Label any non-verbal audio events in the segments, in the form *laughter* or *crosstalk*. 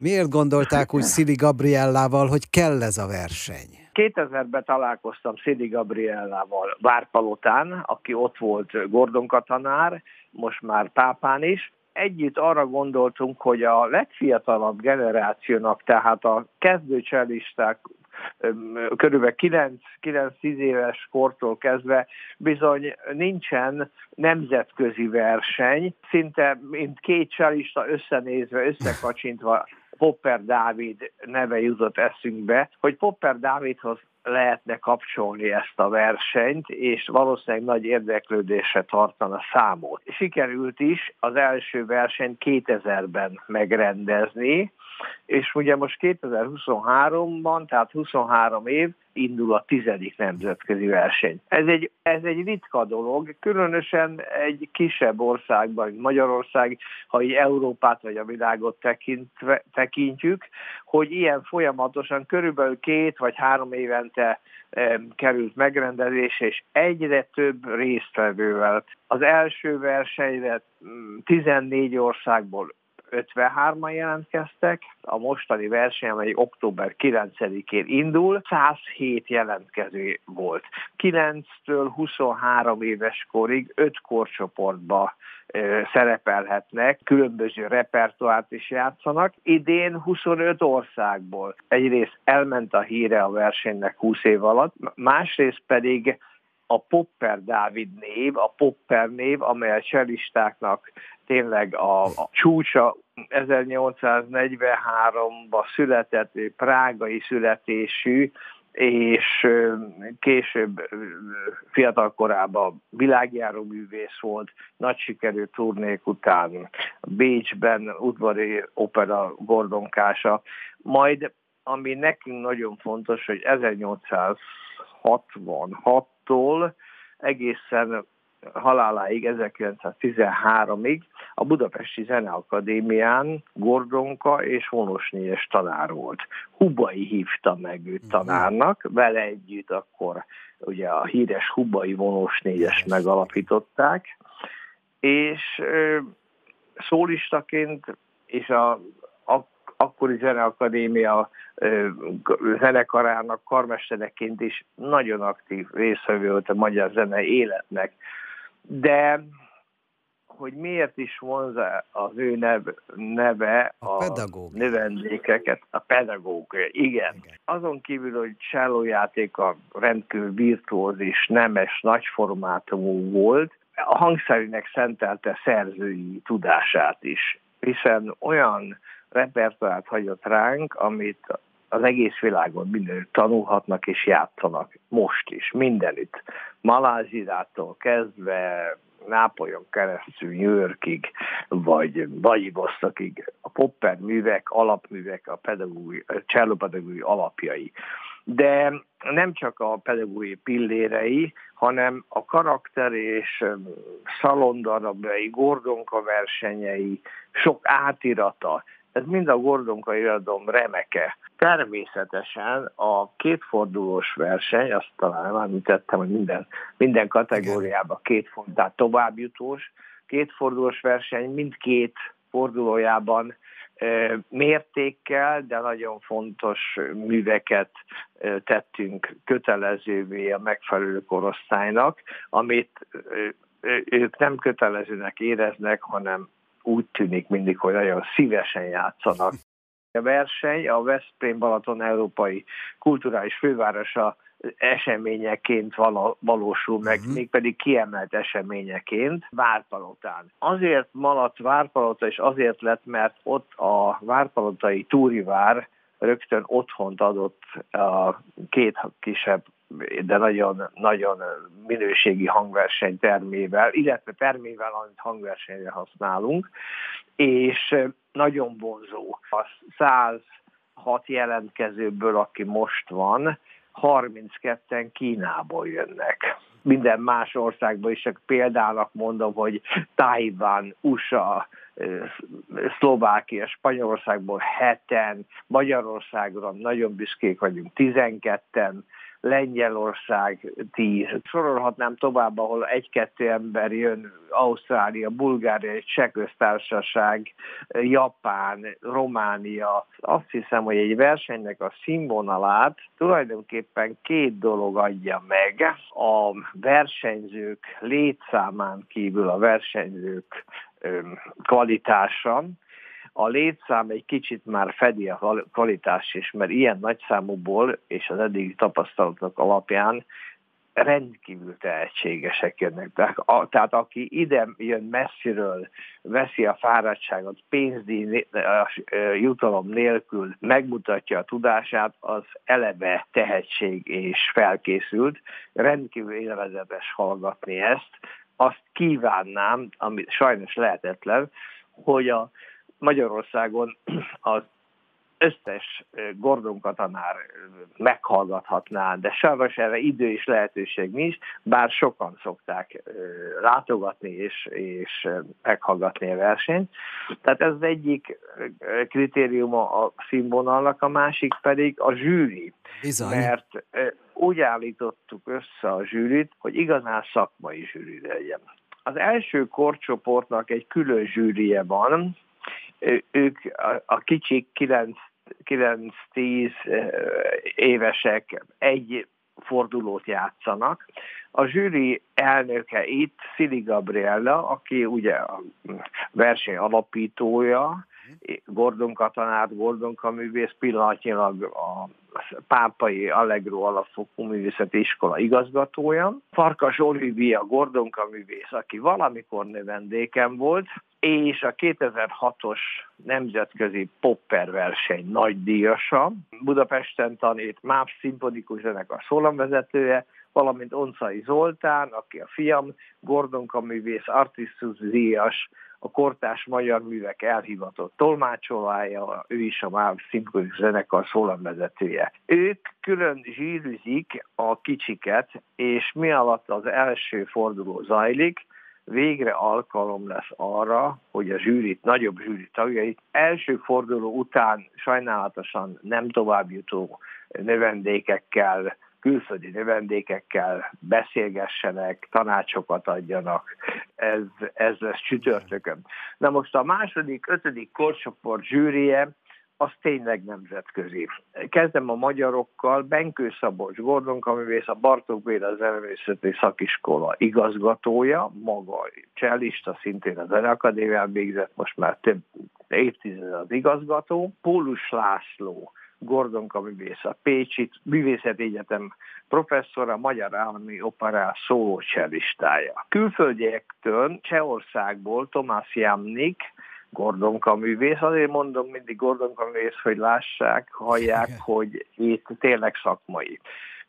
Miért gondolták úgy Szili Gabriellával, hogy kell ez a verseny? 2000-ben találkoztam Szili Gabriellával Várpalotán, aki ott volt Gordon katanár, most már pápán is, együtt arra gondoltunk, hogy a legfiatalabb generációnak, tehát a kezdőcselisták körülbelül 9-10 éves kortól kezdve bizony nincsen nemzetközi verseny, szinte mint két cselista összenézve, összekacsintva Popper Dávid neve jutott eszünkbe, hogy Popper Dávidhoz lehetne kapcsolni ezt a versenyt, és valószínűleg nagy érdeklődésre tartana számot. Sikerült is az első versenyt 2000-ben megrendezni, és ugye most 2023-ban, tehát 23 év, indul a tizedik nemzetközi verseny. Ez egy, ez egy ritka dolog, különösen egy kisebb országban, mint Magyarország, ha így Európát vagy a világot tekintve, tekintjük, hogy ilyen folyamatosan körülbelül két vagy három évente került megrendezésre, és egyre több résztvevővel. Az első versenyre 14 mm, országból 53-an jelentkeztek, a mostani verseny, amely október 9-én indul, 107 jelentkező volt. 9-től 23 éves korig 5 korcsoportba szerepelhetnek, különböző repertoárt is játszanak. Idén 25 országból egyrészt elment a híre a versenynek 20 év alatt, másrészt pedig a Popper Dávid név, a Popper név, amely a cselistáknak tényleg a, a csúcsa 1843-ban született, prágai születésű, és később fiatal korában világjáró művész volt, nagy sikerű turnék után Bécsben udvari opera gordonkása. Majd, ami nekünk nagyon fontos, hogy 1866-tól egészen haláláig, 1913-ig a Budapesti Zeneakadémián Gordonka és Honosnyés tanár volt. Hubai hívta meg őt mhm. tanárnak, vele együtt akkor ugye a híres Hubai vonós négyes megalapították, és szólistaként és a, a akkori zeneakadémia zenekarának karmestereként is nagyon aktív részvevő volt a magyar zene életnek de hogy miért is vonza az ő neve, neve a, a növendékeket, a pedagóg, igen. igen. Azon kívül, hogy a rendkívül virtuózis, nemes, nagyformátumú volt, a hangszerűnek szentelte szerzői tudását is, hiszen olyan repertoárt hagyott ránk, amit az egész világon mindenütt tanulhatnak és játszanak. Most is, mindenütt. Malázsidától kezdve Nápolyon keresztül New Yorkig, vagy Vladivostokig. A Popper művek, alapművek, a pedagógiai, csellópedagógiai alapjai. De nem csak a pedagógiai pillérei, hanem a karakter és szalondarabjai, gordonka versenyei, sok átirata, ez mind a Gordonka irodalom remeke. Természetesen a kétfordulós verseny, azt talán már említettem, hogy minden, minden kategóriában két fordulós, tehát továbbjutós, kétfordulós verseny mindkét fordulójában mértékkel, de nagyon fontos műveket tettünk kötelezővé a megfelelő korosztálynak, amit ők nem kötelezőnek éreznek, hanem úgy tűnik mindig, hogy nagyon szívesen játszanak. A verseny a Veszprém Balaton Európai Kulturális Fővárosa eseményeként valósul meg, uh-huh. mégpedig kiemelt eseményeként Várpalotán. Azért maladt Várpalota, és azért lett, mert ott a Várpalotai Túrivár rögtön otthont adott a két kisebb de nagyon, nagyon minőségi hangverseny termével, illetve termével, amit hangversenyre használunk, és nagyon vonzó. A 106 jelentkezőből, aki most van, 32-en Kínából jönnek. Minden más országból is, csak példának mondom, hogy Tajvan, USA, Szlovákia, Spanyolországból heten, Magyarországra nagyon büszkék vagyunk, 12-en, Lengyelország 10. Sorolhatnám tovább, ahol egy-kettő ember jön, Ausztrália, Bulgária, Cseh köztársaság, Japán, Románia. Azt hiszem, hogy egy versenynek a színvonalát tulajdonképpen két dolog adja meg. A versenyzők létszámán kívül a versenyzők kvalitása, a létszám egy kicsit már fedi a kvalitás is, mert ilyen nagy számúból és az eddigi tapasztalatok alapján rendkívül tehetségesek jönnek. Tehát aki ide jön messziről, veszi a fáradtságot, pénzdíj jutalom nélkül megmutatja a tudását, az eleve tehetség és felkészült. Rendkívül élvezetes hallgatni ezt. Azt kívánnám, ami sajnos lehetetlen, hogy a Magyarországon az összes Gordon katanár meghallgathatná, de sajnos erre idő és lehetőség nincs, bár sokan szokták látogatni és, és meghallgatni a versenyt. Tehát ez az egyik kritériuma a színvonalnak, a másik pedig a zsűri. Bizony. Mert úgy állítottuk össze a zsűrit, hogy igazán szakmai zsűri legyen. Az első korcsoportnak egy külön zsűrie van, ők a, a kicsik 9-10 évesek egy fordulót játszanak. A zsűri elnöke itt Szili Gabriella, aki ugye a verseny alapítója, Gordon katonát, Gordon kaművész, pillanatnyilag a Pápai Allegro alapfokú művészeti iskola igazgatója. Farkas Olivia Gordon kaművész, aki valamikor növendéken volt, és a 2006-os nemzetközi popper verseny nagy díjasa. Budapesten tanít MÁV szimfonikus zenekar szólamvezetője, valamint Oncai Zoltán, aki a fiam, Gordon kaművész, artistus díjas, a kortás magyar művek elhivatott tolmácsolója, ő is a MÁV szimfonikus zenekar szólamvezetője. Ők külön zsírüzik a kicsiket, és mi alatt az első forduló zajlik, végre alkalom lesz arra, hogy a zsűrit, nagyobb zsűri tagjait első forduló után sajnálatosan nem továbbjutó növendékekkel, külföldi növendékekkel beszélgessenek, tanácsokat adjanak. Ez, ez lesz csütörtökön. Na most a második, ötödik korcsoport zsűrie az tényleg nemzetközi. Kezdem a magyarokkal, Benkő Szabolcs Gordon Kaművész, a Bartók Béla Zenevészeti Szakiskola igazgatója, maga csellista, szintén a Zeneakadémián végzett, most már több évtized az igazgató, Pólus László, Gordon Kaművész, a Pécsi Művészeti Egyetem professzora, Magyar Állami Operá szóló csellistája. Külföldiektől Csehországból Tomás Jamnik, Gordonka művész. Azért mondom mindig Gordonka művész, hogy lássák, hallják, Igen. hogy itt tényleg szakmai.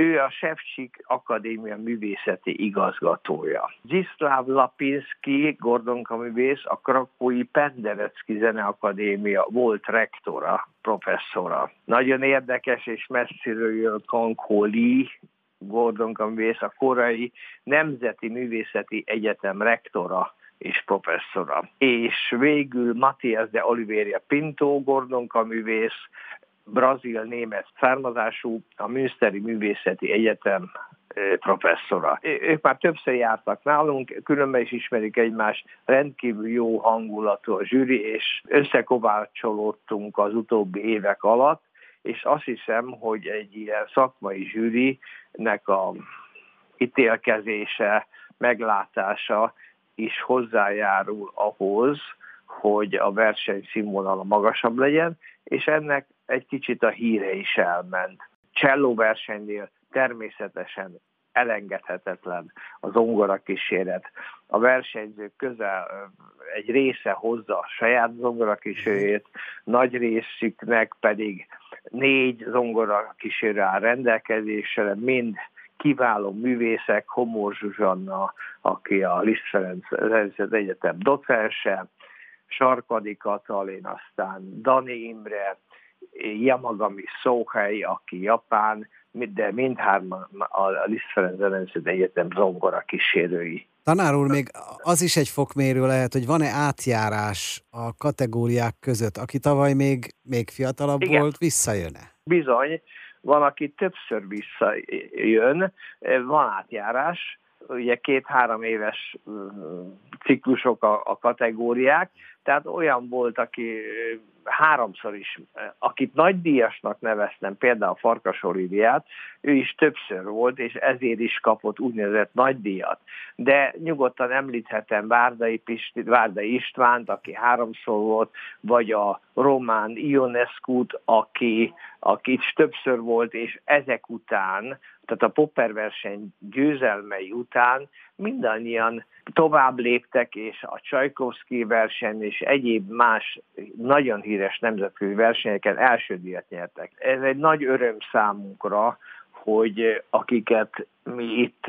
Ő a Sefcsik Akadémia művészeti igazgatója. Zsiszláv Lapinski, Gordonka művész, a Krakói Penderecki Zeneakadémia volt rektora, professzora. Nagyon érdekes és messziről jön Kankó Lee, Gordon művész, a korai Nemzeti Művészeti Egyetem rektora és professzora. És végül Matthias de Oliveira Pinto, Gordon művész, brazil-német származású, a Münsteri Művészeti Egyetem professzora. Ők már többször jártak nálunk, különben is ismerik egymást, rendkívül jó hangulatú a zsűri, és összekovácsolódtunk az utóbbi évek alatt, és azt hiszem, hogy egy ilyen szakmai zsűrinek a ítélkezése, meglátása is hozzájárul ahhoz, hogy a verseny színvonala magasabb legyen, és ennek egy kicsit a híre is elment. Cselló versenynél természetesen elengedhetetlen az zongora kíséret. A versenyzők közel egy része hozza a saját zongora kísérét, nagy részüknek pedig négy zongora kísérő áll rendelkezésre, mind kiváló művészek, Homor Zsuzsanna, aki a Liszt Ferenc Egyetem docense, Sarkadi Katalin, aztán Dani Imre, Yamagami Szóhely, aki japán, de mindhárman a Liszt Ferenc Egyetem zongora kísérői. Tanár úr, még az is egy fokmérő lehet, hogy van-e átjárás a kategóriák között, aki tavaly még, még fiatalabb Igen. volt, visszajön-e? Bizony, van, aki többször visszajön, van átjárás, ugye két-három éves ciklusok a, a kategóriák, tehát olyan volt, aki háromszor is, akit nagydíjasnak neveztem, például Farkas Oliviát, ő is többször volt, és ezért is kapott úgynevezett nagydíjat. De nyugodtan említhetem Várdai, Pisti, Várdai Istvánt, aki háromszor volt, vagy a román Ionescu-t, aki, aki többször volt, és ezek után tehát a Popper verseny győzelmei után mindannyian tovább léptek, és a Csajkovszki verseny és egyéb más nagyon híres nemzetközi versenyeken első díjat nyertek. Ez egy nagy öröm számunkra, hogy akiket mi itt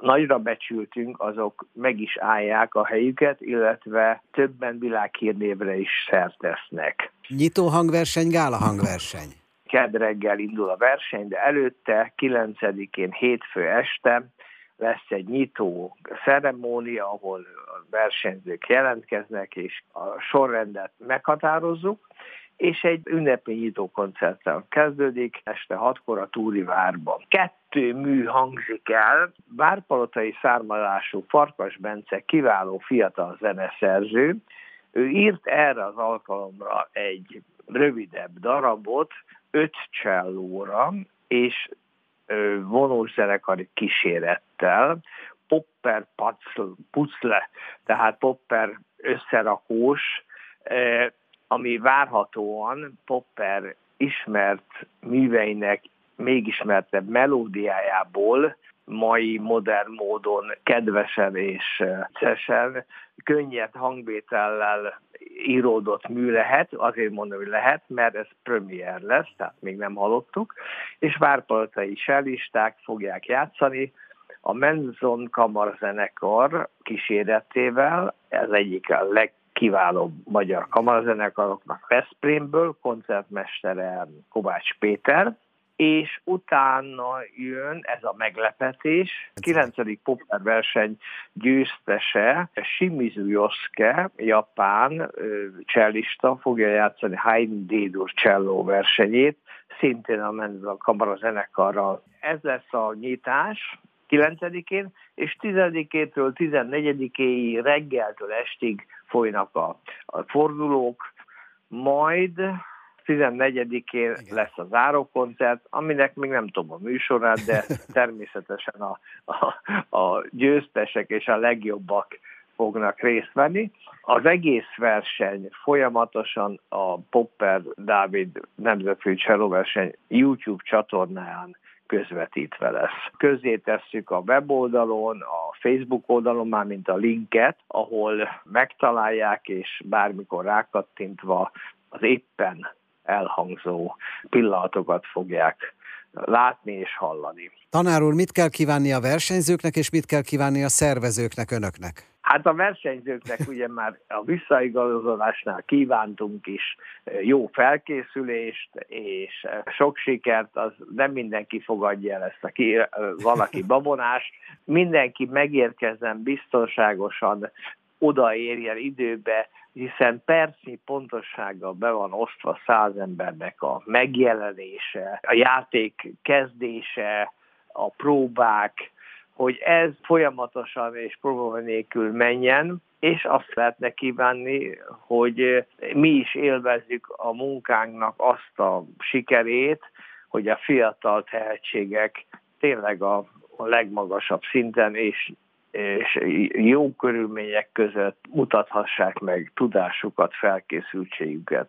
nagyra becsültünk, azok meg is állják a helyüket, illetve többen világhírnévre is szertesznek. Nyitó hangverseny, gála hangverseny kedd reggel indul a verseny, de előtte 9-én hétfő este lesz egy nyitó ceremónia, ahol a versenyzők jelentkeznek, és a sorrendet meghatározzuk, és egy ünnepi nyitó koncerttel kezdődik, este hatkor a Túri Várban. Kettő mű hangzik el, Várpalotai származású Farkas Bence kiváló fiatal zeneszerző, ő írt erre az alkalomra egy rövidebb darabot, öt csellóra és vonós zenekari kísérettel, popper pucle, tehát popper összerakós, ami várhatóan popper ismert műveinek még ismertebb melódiájából mai modern módon kedvesen és szesen, könnyed hangvétellel íródott mű lehet, azért mondom, hogy lehet, mert ez premier lesz, tehát még nem hallottuk, és várpalatai sellisták fogják játszani, a Menzon kamarzenekar kíséretével, ez egyik a legkiválóbb magyar kamarazenekaroknak Veszprémből, koncertmestere Kovács Péter, és utána jön ez a meglepetés. 9. Popper verseny győztese Shimizu Yosuke, japán csellista, fogja játszani Haydn Dédur cselló versenyét, szintén a Menzel Kamara zenekarral. Ez lesz a nyitás, 9-én, és 10-től 14-éig reggeltől estig folynak a, a fordulók, majd 14-én lesz a zárókoncert, aminek még nem tudom a műsorát, de *laughs* természetesen a, a, a győztesek és a legjobbak fognak részt venni. Az egész verseny folyamatosan a Popper Dávid nemzetközi verseny YouTube csatornáján közvetítve lesz. Közé tesszük a weboldalon, a Facebook oldalon már, mint a linket, ahol megtalálják, és bármikor rákattintva az éppen elhangzó pillanatokat fogják látni és hallani. Tanár úr, mit kell kívánni a versenyzőknek, és mit kell kívánni a szervezőknek, önöknek? Hát a versenyzőknek *laughs* ugye már a visszaigazolásnál kívántunk is jó felkészülést, és sok sikert, az nem mindenki fogadja el ezt, aki valaki *laughs* babonás. Mindenki megérkezzen biztonságosan, odaérjen időbe, hiszen percnyi pontossággal be van osztva száz embernek a megjelenése, a játék kezdése, a próbák, hogy ez folyamatosan és probléma nélkül menjen, és azt lehetne kívánni, hogy mi is élvezzük a munkánknak azt a sikerét, hogy a fiatal tehetségek tényleg a legmagasabb szinten és és jó körülmények között mutathassák meg tudásukat, felkészültségüket.